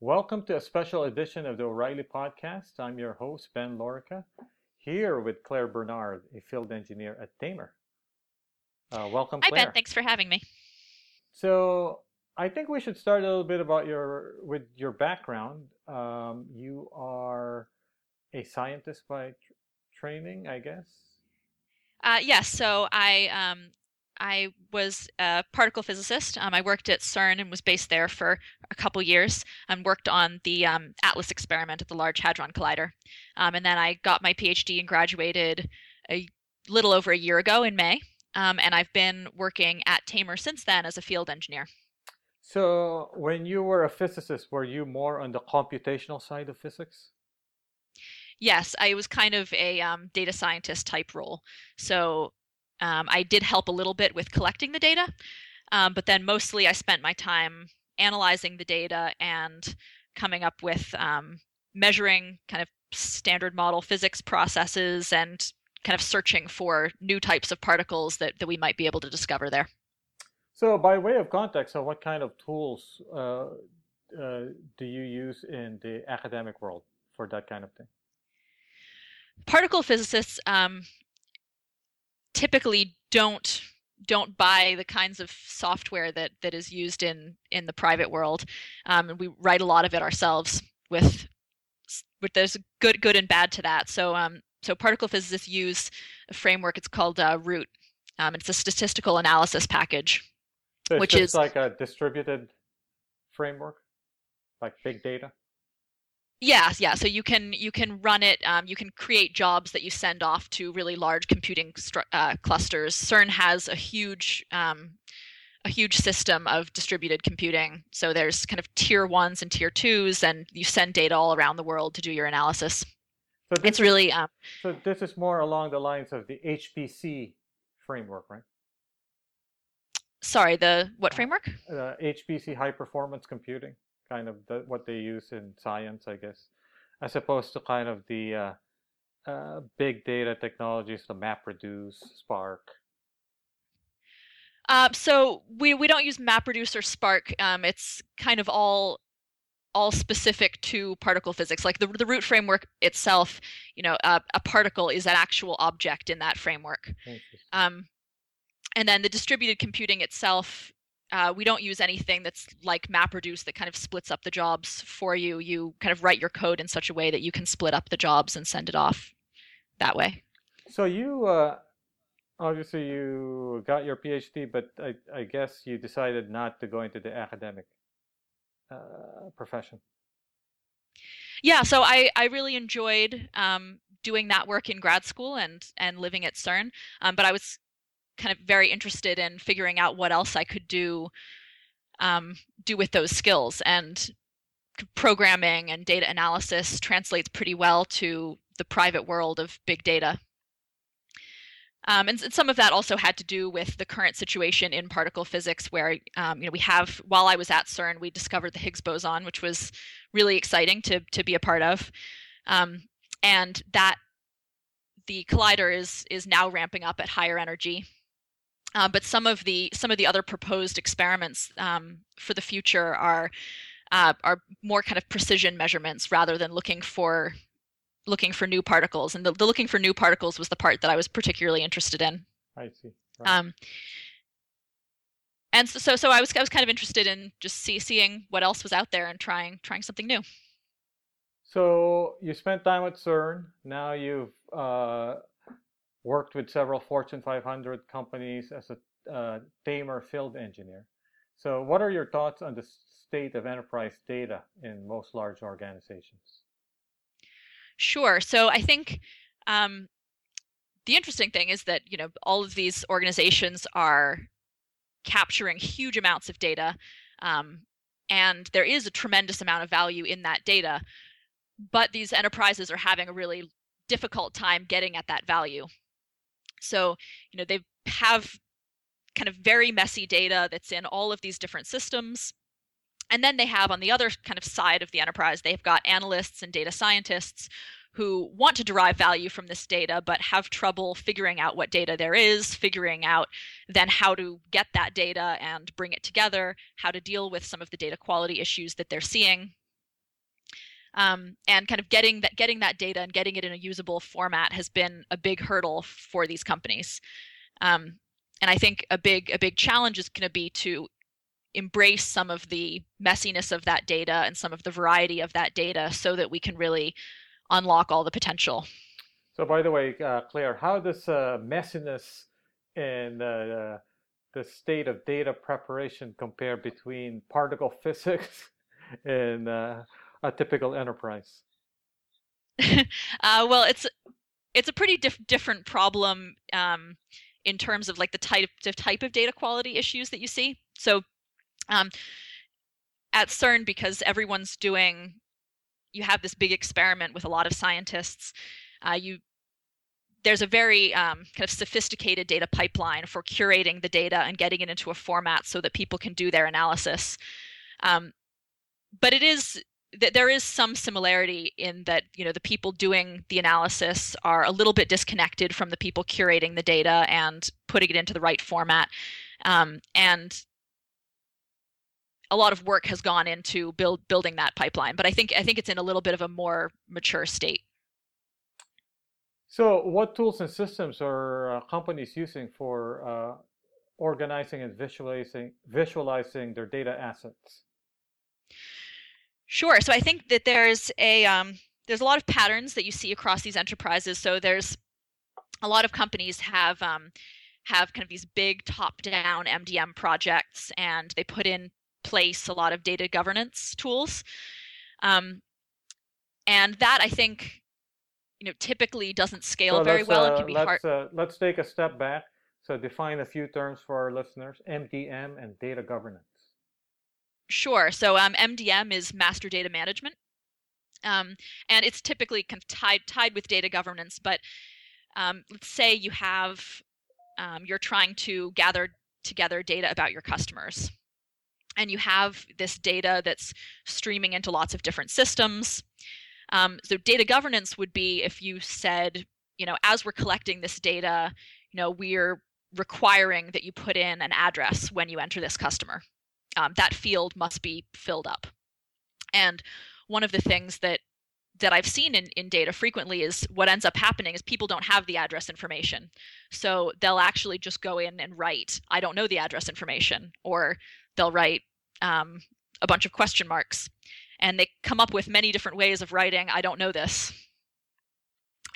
Welcome to a special edition of the O'Reilly Podcast. I'm your host, Ben Lorica, here with Clare Bernard, a field engineer at Tamr. Uh, welcome, Hi, Clare. Ben. Thanks for having me. So, I think we should start a little bit about your with your background. Um, you are a scientist by tr- training, I guess. Uh, yes, so I um, I was a particle physicist. Um, I worked at CERN and was based there for a couple years and worked on the um, ATLAS experiment at the Large Hadron Collider. Um, and then I got my PhD and graduated a little over a year ago in May. Um, and I've been working at Tamr since then as a field engineer. So, when you were a physicist, were you more on the computational side of physics? Yes, I was kind of a um, data scientist type role. So um, I did help a little bit with collecting the data, um, but then mostly I spent my time analyzing the data and coming up with um, measuring kind of standard model physics processes and kind of searching for new types of particles that, that we might be able to discover there. So, by way of context, so what kind of tools uh, uh, do you use in the academic world for that kind of thing? Particle physicists um, typically don't don't buy the kinds of software that that is used in in the private world, um, and we write a lot of it ourselves. With, with there's good good and bad to that. So um, so particle physicists use a framework. It's called uh, Root. Um, it's a statistical analysis package. So Which is- like a distributed framework, like big data. Yeah, yeah. So you can you can run it. Um, you can create jobs that you send off to really large computing stru- uh, clusters. CERN has a huge um, a huge system of distributed computing. So there's kind of tier ones and tier twos, and you send data all around the world to do your analysis. So this It's is, really um, so this is more along the lines of the HPC framework, right? sorry. The what framework? Uh, HPC, high performance computing, kind of the, what they use in science, I guess, as opposed to kind of the uh, uh, big data technologies, the MapReduce, Spark. Uh, so we we don't use MapReduce or Spark. Um, it's kind of all all specific to particle physics. Like the the root framework itself, you know, uh, a particle is an actual object in that framework. Um, and then the distributed computing itself, uh, we don't use anything that's like MapReduce that kind of splits up the jobs for you. You kind of write your code in such a way that you can split up the jobs and send it off that way. So you uh, obviously you got your PhD, but I, I guess you decided not to go into the academic uh, profession. Yeah, so I, I really enjoyed um, doing that work in grad school and and living at CERN, um, but I was kind of very interested in figuring out what else I could do um, do with those skills. And programming and data analysis translates pretty well to the private world of big data. Um, and, s- some of that also had to do with the current situation in particle physics, where um, you know we have. While I was at CERN, we discovered the Higgs boson, which was really exciting to to be a part of, um, and that the collider is is now ramping up at higher energy. Uh, but some of the some of the other proposed experiments um, for the future are uh, are more kind of precision measurements rather than looking for looking for new particles. And the, the looking for new particles was the part that I was particularly interested in. I see. Right. Um, and so, so, so I was, I was kind of interested in just see, seeing what else was out there and trying, trying something new. So you spent time at CERN. Now you've uh, worked with several Fortune 500 companies as a uh, Tamr field engineer. So what are your thoughts on the state of enterprise data in most large organizations? Sure. So I think um, the interesting thing is that you know all of these organizations are capturing huge amounts of data, um, and there is a tremendous amount of value in that data. But these enterprises are having a really difficult time getting at that value. So you know they have kind of very messy data that's in all of these different systems. And then they have on the other kind of side of the enterprise, they've got analysts and data scientists who want to derive value from this data but have trouble figuring out what data there is, figuring out then how to get that data and bring it together, how to deal with some of the data quality issues that they're seeing. Um, and kind of getting that getting that data and getting it in a usable format has been a big hurdle for these companies. Um, and I think a big a big challenge is going to be to embrace some of the messiness of that data and some of the variety of that data so that we can really unlock all the potential. So, by the way, uh, Clare, how does uh, messiness and uh, the state of data preparation compare between particle physics and uh, a typical enterprise? Uh, well, it's it's a pretty dif- different problem um, in terms of like the type the type of data quality issues that you see. So um, at CERN, because everyone's doing, you have this big experiment with a lot of scientists. Uh, you there's a very um, kind of sophisticated data pipeline for curating the data and getting it into a format so that people can do their analysis. Um, but it is that there is some similarity in that you know the people doing the analysis are a little bit disconnected from the people curating the data and putting it into the right format. Um, and a lot of work has gone into build building that pipeline but i think i think it's in a little bit of a more mature state. So what tools and systems are uh, companies using for uh, organizing and visualizing visualizing their data assets sure so i think that there's a um, there's a lot of patterns that you see across these enterprises so there's a lot of companies have um, have kind of these big top down mdm projects and they put in place a lot of data governance tools. Um, and that I think you know typically doesn't scale so very well uh, and can be let's, hard. Uh, let's take a step back. So define a few terms for our listeners: MDM and data governance. Sure. So um, MDM is master data management, um, and it's typically kind of tied tied with data governance. But um, let's say you have um, you're trying to gather together data about your customers and you have this data that's streaming into lots of different systems. Um, so data governance would be if you said, you know, as we're collecting this data, you know, we're requiring that you put in an address when you enter this customer. Um, that field must be filled up. And one of the things that that I've seen in, in data frequently is what ends up happening is people don't have the address information. So they'll actually just go in and write, I don't know the address information, or they'll write um, a bunch of question marks. And they come up with many different ways of writing, I don't know this.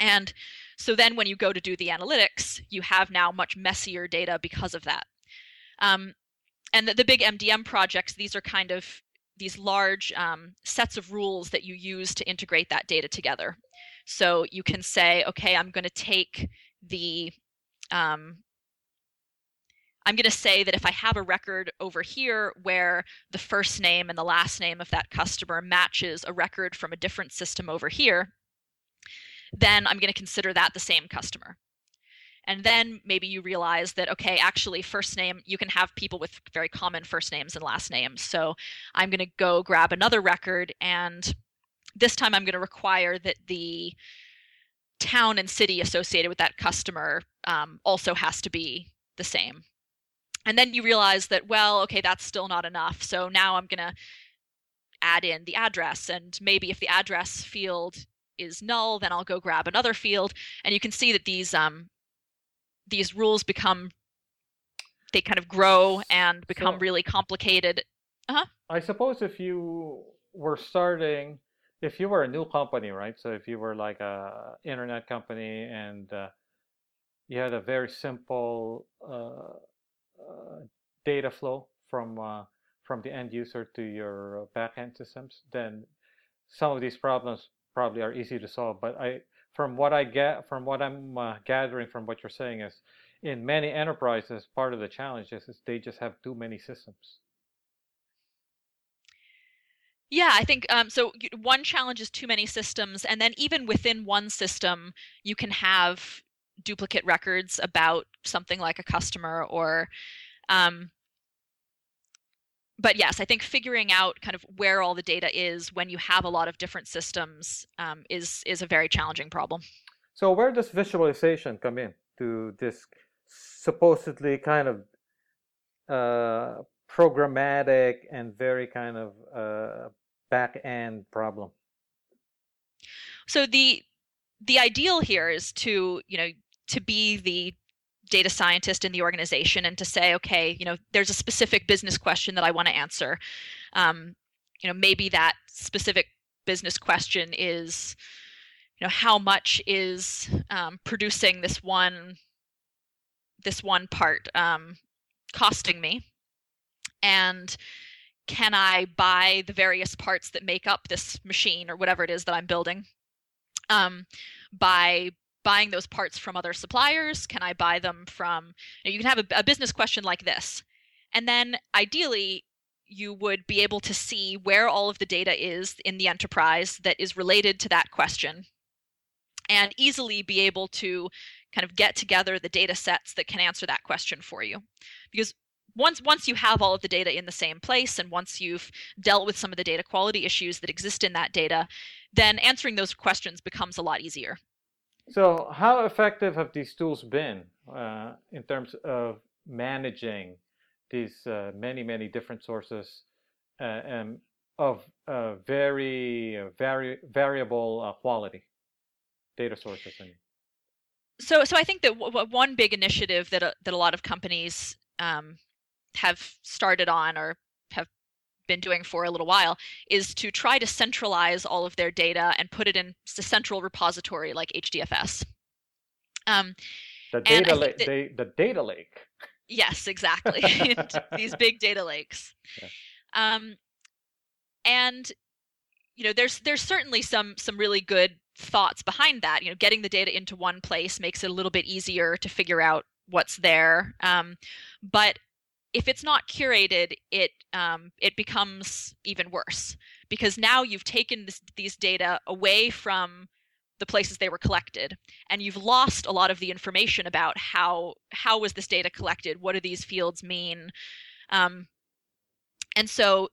And so then when you go to do the analytics, you have now much messier data because of that. Um, and the, the, big MDM projects, these are kind of these large um, sets of rules that you use to integrate that data together. So you can say, okay, I'm going to take the um, I'm going to say that if I have a record over here where the first name and the last name of that customer matches a record from a different system over here, then I'm going to consider that the same customer. And then maybe you realize that, okay, actually, first name, you can have people with very common first names and last names. So I'm going to go grab another record, and this time I'm going to require that the town and city associated with that customer um, also has to be the same. And then you realize that well okay that's still not enough. So now i'm going to add in the address. And maybe if the address field is null then i'll go grab another field. And you can see that these um these rules become they kind of grow and become so, really complicated uh-huh. i suppose if you were starting if you were a new company right so if you were like a internet company and uh, you had a very simple uh, uh, data flow from uh, from the end user to your backend systems, then some of these problems probably are easy to solve. But I, from what I get, from what I'm uh, gathering from what you're saying is, in many enterprises, part of the challenge is, is they just have too many systems. Yeah, I think um, so. One challenge is too many systems, and then even within one system, you can have duplicate records about something like a customer or um, but yes, I think figuring out kind of where all the data is when you have a lot of different systems um, is is a very challenging problem. So where does visualization come in to this supposedly kind of uh, programmatic and very kind of uh, back end problem? So the the ideal here is to you know to be the data scientist in the organization and to say, okay, you know, there's a specific business question that I want to answer. Um, you know, maybe that specific business question is, you know, how much is um, producing this one this one part um, costing me, and can I buy the various parts that make up this machine or whatever it is that I'm building um, by buying those parts from other suppliers? Can I buy them from? You, know, you can have a, a business question like this, and then ideally you would be able to see where all of the data is in the enterprise that is related to that question and easily be able to kind of get together the data sets that can answer that question for you because once once you have all of the data in the same place and once you've dealt with some of the data quality issues that exist in that data then answering those questions becomes a lot easier so how effective have these tools been uh, in terms of managing these uh, many many different sources uh, and of uh, very uh, vari- variable uh, quality data sources so so i think that w- one big initiative that a, that a lot of companies um, have started on or been doing for a little while is to try to centralize all of their data and put it in a central repository like HDFS. Um, the data lake. the data lake. Yes, exactly. These big data lakes. Yeah. Um, and you know, there's there's certainly some some really good thoughts behind that. You know, getting the data into one place makes it a little bit easier to figure out what's there. Um, but if it's not curated, it um, it becomes even worse because now you've taken this, these data away from the places they were collected and you've lost a lot of the information about how how was this data collected? What do these fields mean? Um, and so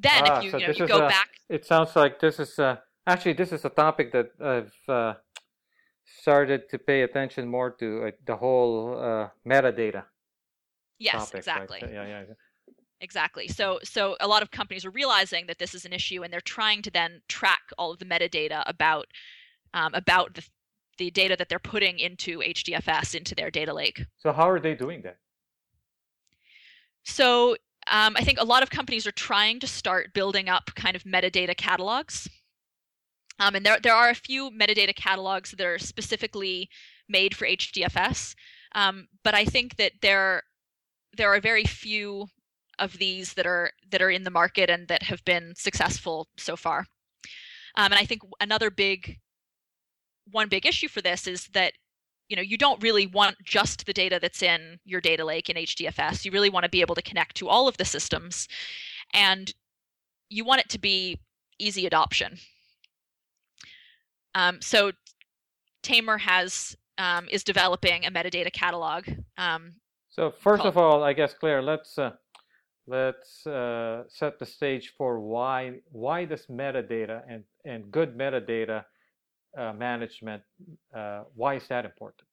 then ah, if you, so you, know, you go a, back it sounds like this is a, actually this is a topic that i've uh, started to pay attention more to uh, the whole uh, metadata Yes, topic, exactly. Right? Yeah, yeah. Exactly. So so a lot of companies are realizing that this is an issue and they're trying to then track all of the metadata about um, about the the data that they're putting into HDFS into their data lake. So how are they doing that? So um, I think a lot of companies are trying to start building up kind of metadata catalogs. Um, and there, there are a few metadata catalogs that are specifically made for HDFS. Um, but I think that there there are very few of these that are that are in the market and that have been successful so far. Um, and I think another big one big issue for this is that you know you don't really want just the data that's in your data lake in HDFS. You really want to be able to connect to all of the systems, and you want it to be easy adoption. Um, so Tamr has um, is developing a metadata catalog um, so first of all, I guess Clare, let's uh, let's uh, set the stage for why why this metadata and and good metadata uh, management uh, why is that important?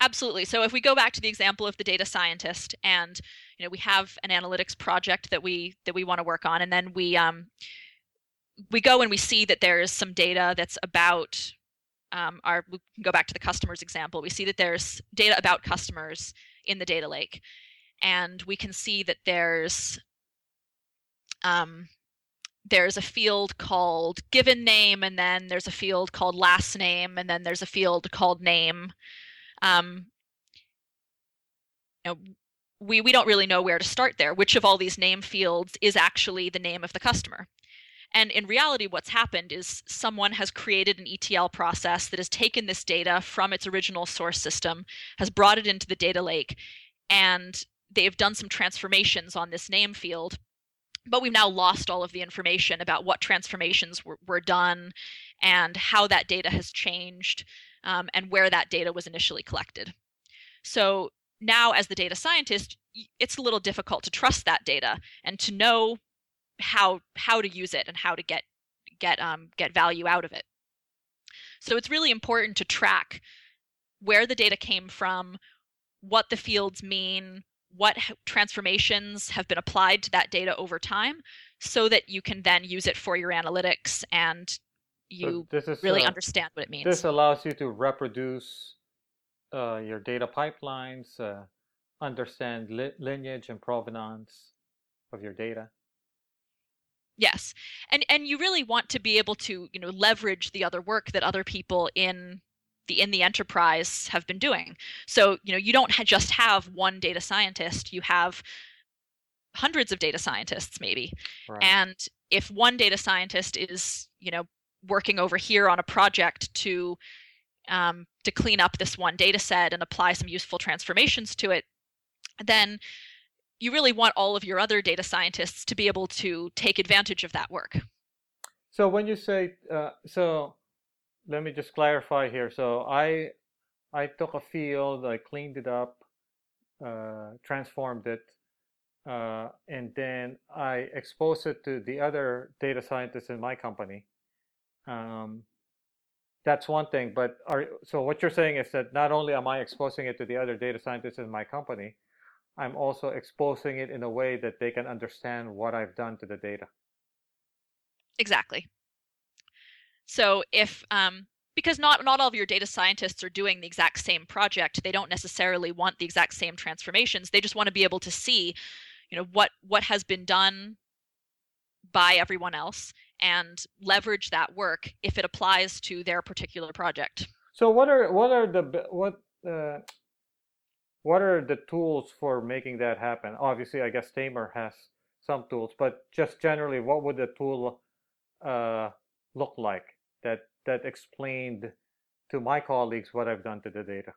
Absolutely. So if we go back to the example of the data scientist, and you know we have an analytics project that we that we want to work on, and then we um, we go and we see that there is some data that's about um, our we can go back to the customers example. We see that there's data about customers in the data lake and we can see that there's um, there's a field called given name and then there's a field called last name and then there's a field called name. Um, you know, we, we don't really know where to start there which of all these name fields is actually the name of the customer and in reality, what's happened is someone has created an ETL process that has taken this data from its original source system, has brought it into the data lake, and they've done some transformations on this name field. But we've now lost all of the information about what transformations were, were done and how that data has changed um, and where that data was initially collected. So now, as the data scientist, it's a little difficult to trust that data and to know how how to use it and how to get get um, get value out of it. So it's really important to track where the data came from, what the fields mean, what transformations have been applied to that data over time, so that you can then use it for your analytics and you so is, really uh, understand what it means. This allows you to reproduce uh, your data pipelines, uh, understand li lineage and provenance of your data. Yes, and and you really want to be able to you know leverage the other work that other people in the in the enterprise have been doing. So you know you don't ha- just have one data scientist; you have hundreds of data scientists maybe. Right. And if one data scientist is you know working over here on a project to um, to clean up this one data set and apply some useful transformations to it, then you really want all of your other data scientists to be able to take advantage of that work. So when you say, uh, so let me just clarify here. So I, I took a field, I cleaned it up, uh, transformed it, uh, and then I exposed it to the other data scientists in my company. Um, that's one thing, but are, so what you're saying is that not only am I exposing it to the other data scientists in my company, I'm also exposing it in a way that they can understand what I've done to the data. Exactly. So if um, because not not all of your data scientists are doing the exact same project, they don't necessarily want the exact same transformations. They just want to be able to see, you know, what what has been done by everyone else and leverage that work if it applies to their particular project. So what are what are the what uh, what are the tools for making that happen? Obviously, I guess Tamr has some tools, but just generally, what would the tool uh, look like that that explained to my colleagues what I've done to the data?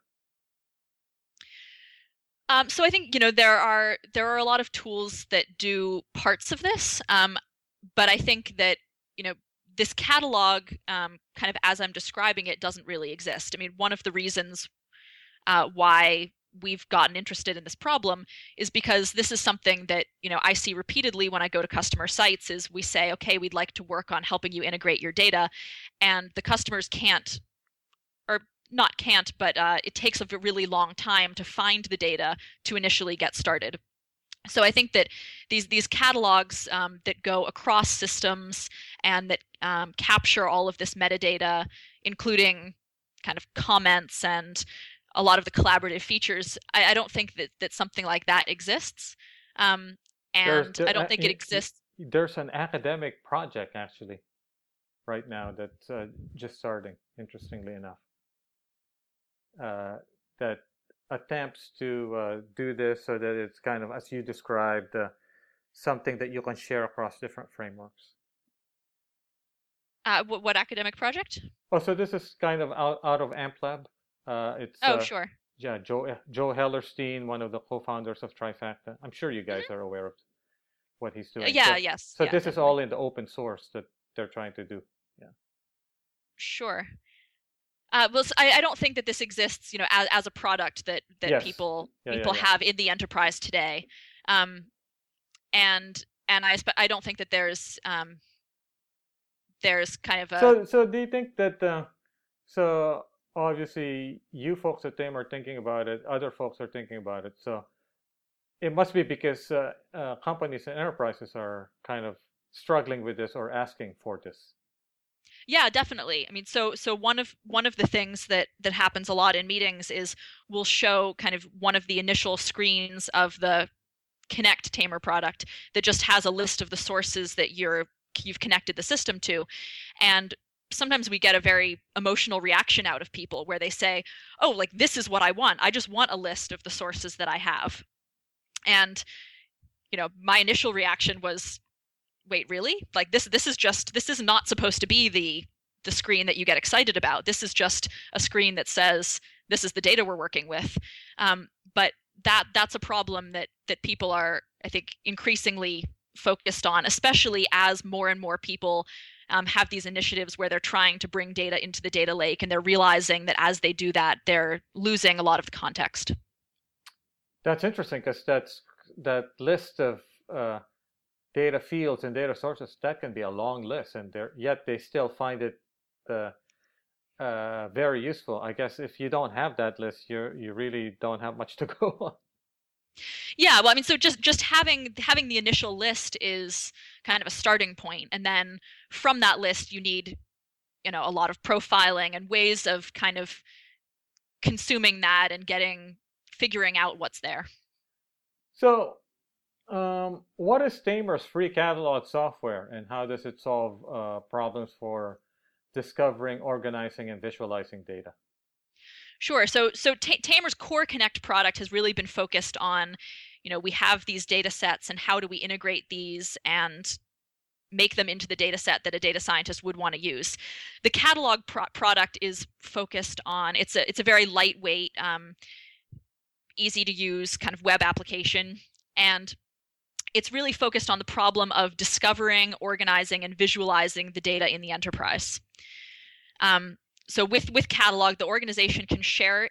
Um, so I think you know there are there are a lot of tools that do parts of this, um, but I think that you know this catalog, um, kind of as I'm describing it, doesn't really exist. I mean, one of the reasons uh, why we've gotten interested in this problem is because this is something that you know i see repeatedly when i go to customer sites is we say okay we'd like to work on helping you integrate your data and the customers can't or not can't but uh, it takes a really long time to find the data to initially get started. So I think that these these catalogs um, that go across systems and that um, capture all of this metadata, including kind of comments and a lot of the collaborative features. I, I don't think that, that something like that exists. Um, and there, I don't think it exists. There's an academic project actually right now that's uh, just starting, interestingly enough, uh, that attempts to uh, do this so that it's kind of, as you described, uh, something that you can share across different frameworks. Uh, what, what academic project? Oh, so this is kind of out, out of AmpLab. Uh, it's oh uh, sure. Yeah, Joe eh, Joe Hellerstein, one of the co-founders of Trifacta. I'm sure you guys mm-hmm. are aware of what he's doing. Yeah, so, yes. So yeah, this definitely. is all in the open source that they're trying to do. Yeah. Sure. Uh, well, I, I, don't think that this exists, you know, as, as a product that that yes. people yeah, people yeah. have in the enterprise today, um, and and I I don't think that there's um, there's kind of a. So so do you think that uh, so obviously you folks at Tamr are thinking about it, other folks are thinking about it. So it must be because uh, uh, companies and enterprises are kind of struggling with this or asking for this. Yeah, definitely. I mean, so so one of one of the things that that happens a lot in meetings is we'll show kind of one of the initial screens of the Connect Tamr product that just has a list of the sources that you're you've connected the system to, and sometimes we get a very emotional reaction out of people where they say, "Oh, like this is what I want. I just want a list of the sources that I have." And you know, my initial reaction was, "Wait, really? Like this this is just this is not supposed to be the the screen that you get excited about. This is just a screen that says this is the data we're working with." Um, but that that's a problem that that people are I think increasingly focused on, especially as more and more people um, have these initiatives where they're trying to bring data into the data lake and they're realizing that as they do that, they're losing a lot of the context. That's interesting because that's that list of uh, data fields and data sources that can be a long list, and yet they still find it uh, uh, very useful. I guess if you don't have that list, you you really don't have much to go on. Yeah, well, I mean, so just just having having the initial list is kind of a starting point, and then from that list, you need you know a lot of profiling and ways of kind of consuming that and getting figuring out what's there. So, um, what is Tamr's free catalog software, and how does it solve uh, problems for discovering, organizing, and visualizing data? Sure. So, so T- Tamr's Core Connect product has really been focused on, you know, we have these data sets, and how do we integrate these and make them into the data set that a data scientist would want to use. The catalog pro- product is focused on it's a it's a very lightweight, um, easy to use kind of web application, and it's really focused on the problem of discovering, organizing, and visualizing the data in the enterprise. Um, so with with catalog, the organization can share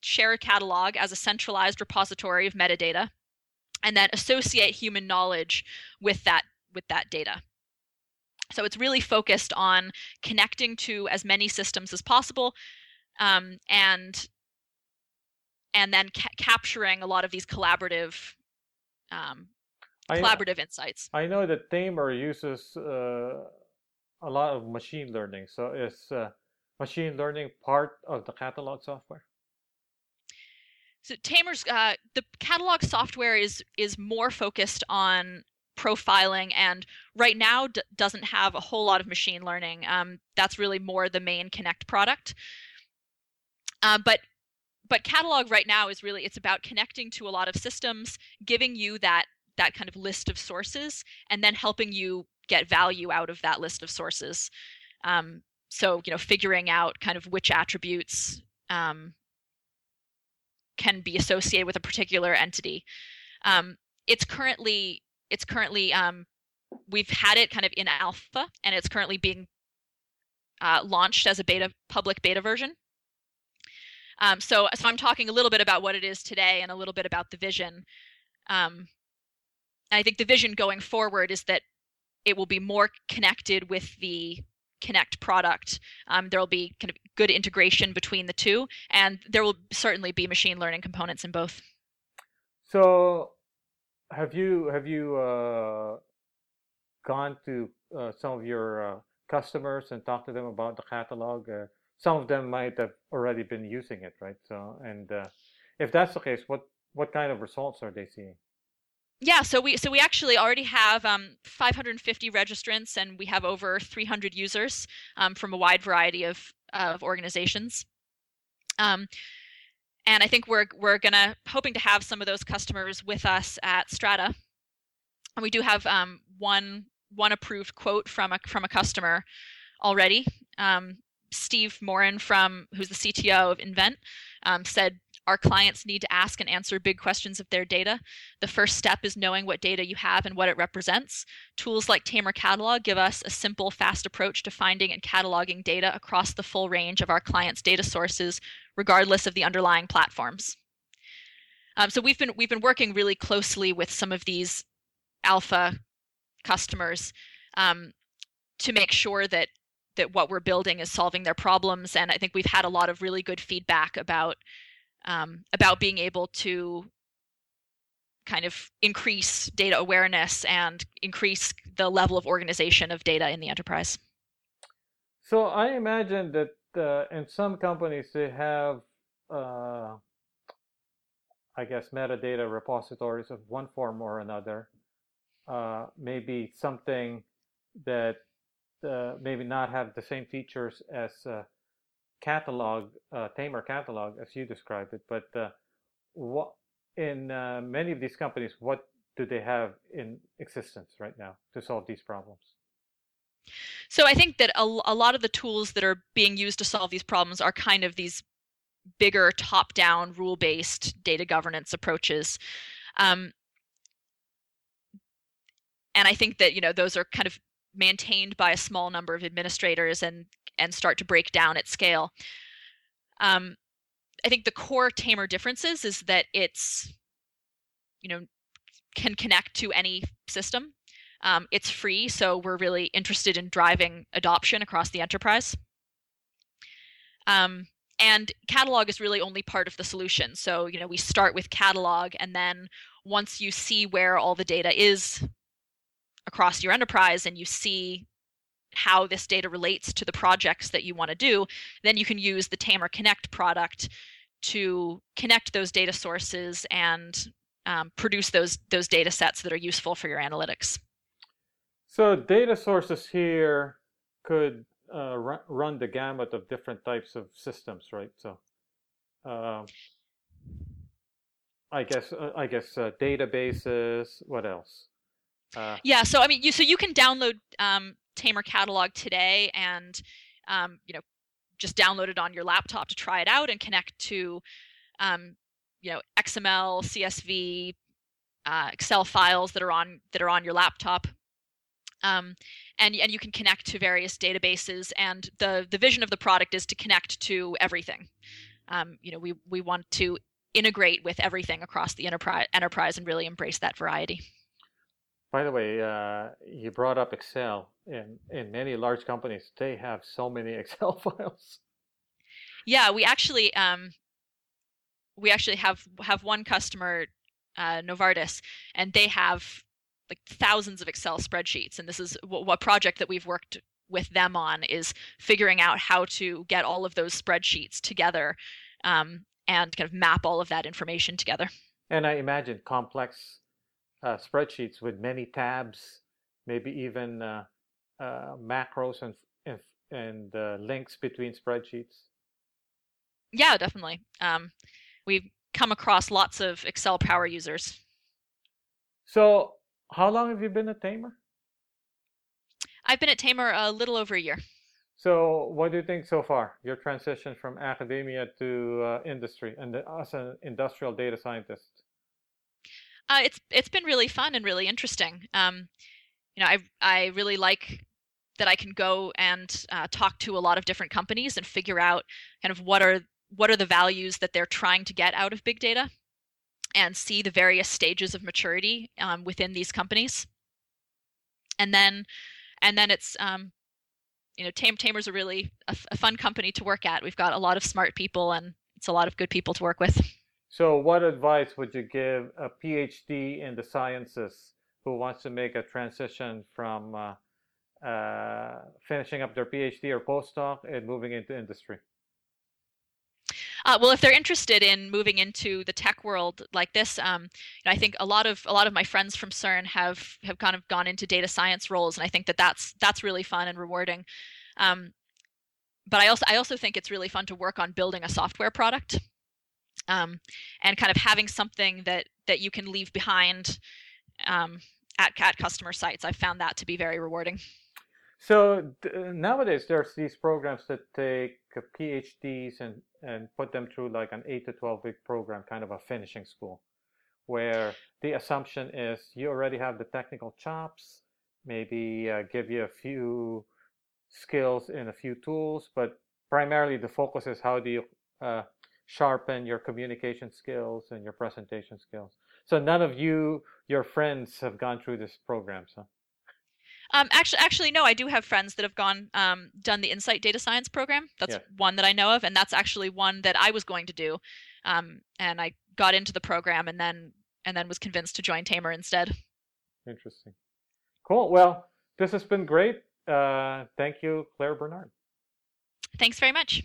share a catalog as a centralized repository of metadata and then associate human knowledge with that with that data. So it's really focused on connecting to as many systems as possible, um, and and then ca- capturing a lot of these collaborative um, collaborative I, insights. I know that Tamr uses uh, a lot of machine learning. So it's uh, machine learning part of the catalog software? So Tamr's uh, the catalog software is is more focused on profiling and right now d- doesn't have a whole lot of machine learning. Um, that's really more the main connect product. Uh, but but catalog right now is really it's about connecting to a lot of systems giving you that that kind of list of sources and then helping you get value out of that list of sources. Um, so you know figuring out kind of which attributes um, can be associated with a particular entity. Um, it's currently it's currently um, we've had it kind of in alpha and it's currently being uh, launched as a beta public beta version. Um, so so i'm talking a little bit about what it is today and a little bit about the vision. Um, i think the vision going forward is that it will be more connected with the connect product um, there will be kind of good integration between the two and there will certainly be machine learning components in both so have you have you uh, gone to uh, some of your uh, customers and talked to them about the catalog? Uh, some of them might have already been using it, right? So, and uh, if that's the case, what what kind of results are they seeing? Yeah, so we so we actually already have um, 550 registrants, and we have over 300 users um, from a wide variety of of organizations. Um, and I think we're we're gonna hoping to have some of those customers with us at Strata. And we do have um, one one approved quote from a from a customer already. Um, Steve Morin from who's the CTO of Invent um, said our clients need to ask and answer big questions of their data. The first step is knowing what data you have and what it represents. Tools like Tamr Catalog give us a simple, fast approach to finding and cataloging data across the full range of our clients' data sources, regardless of the underlying platforms. Um, so we've been we've been working really closely with some of these alpha customers um, to make sure that that what we're building is solving their problems. And I think we've had a lot of really good feedback about um, about being able to kind of increase data awareness and increase the level of organization of data in the enterprise. So I imagine that uh, in some companies they have, uh, I guess, metadata repositories of one form or another. Uh, maybe something that uh, maybe not have the same features as uh, catalog, uh, Tamr catalog, as you described it. But uh, what in uh, many of these companies, what do they have in existence right now to solve these problems? So I think that a, a lot of the tools that are being used to solve these problems are kind of these bigger top-down rule-based data governance approaches. Um, and I think that you know those are kind of maintained by a small number of administrators and and start to break down at scale. Um, I think the core Tamr differences is that it's, you know, can connect to any system. Um, it's free, so we're really interested in driving adoption across the enterprise. Um, and catalog is really only part of the solution. So, you know, we start with catalog, and then once you see where all the data is across your enterprise and you see how this data relates to the projects that you want to do, then you can use the Tamr Connect product to connect those data sources and um, produce those those data sets that are useful for your analytics. So data sources here could uh, run, run the gamut of different types of systems, right? So, uh, I guess uh, I guess uh, databases. What else? Uh, yeah. So I mean, you so you can download um, Tamr Catalog today, and um, you know, just download it on your laptop to try it out and connect to, um, you know, XML, CSV, uh, Excel files that are on that are on your laptop. Um, and and you can connect to various databases. And the the vision of the product is to connect to everything. Um, you know, we we want to integrate with everything across the enterprise enterprise and really embrace that variety. By the way, uh, you brought up Excel. In in many large companies, they have so many Excel files. Yeah, we actually um, we actually have have one customer, uh, Novartis, and they have like thousands of Excel spreadsheets. And this is what, what project that we've worked with them on is figuring out how to get all of those spreadsheets together um, and kind of map all of that information together. And I imagine complex uh, spreadsheets with many tabs, maybe even uh, uh, macros and and, and uh, links between spreadsheets. Yeah, definitely. Um, we've come across lots of Excel power users. So how long have you been at Tamr? I've been at Tamr a little over a year. So, what do you think so far? Your transition from academia to uh, industry, and as an industrial data scientist. Uh, it's it's been really fun and really interesting. Um, you know, I I really like that I can go and uh, talk to a lot of different companies and figure out kind of what are what are the values that they're trying to get out of big data and see the various stages of maturity um, within these companies. And then, and then it's um, you know, Tame Tamr's a really a, a fun company to work at. We've got a lot of smart people, and it's a lot of good people to work with. So, what advice would you give a PhD in the sciences who wants to make a transition from uh, uh, finishing up their PhD or postdoc and moving into industry? Uh, well, if they're interested in moving into the tech world like this, um, I think a lot of a lot of my friends from CERN have have kind of gone into data science roles, and I think that that's that's really fun and rewarding. Um, but I also I also think it's really fun to work on building a software product, um, and kind of having something that that you can leave behind um, at at customer sites. I've found that to be very rewarding. So nowadays, there's these programs that take PhDs and and put them through like an eight to twelve week program, kind of a finishing school, where the assumption is you already have the technical chops, maybe uh, give you a few skills in a few tools, but primarily the focus is how do you uh, sharpen your communication skills and your presentation skills. So none of you, your friends, have gone through this program, so. Um, actually, actually, no. I do have friends that have gone um, done the Insight Data Science program. That's one that I know of, and that's actually one that I was going to do. Um, and I got into the program, and then and then was convinced to join Tamr instead. Interesting. Cool. Well, this has been great. Uh, thank you, Clare Bernard. Thanks very much.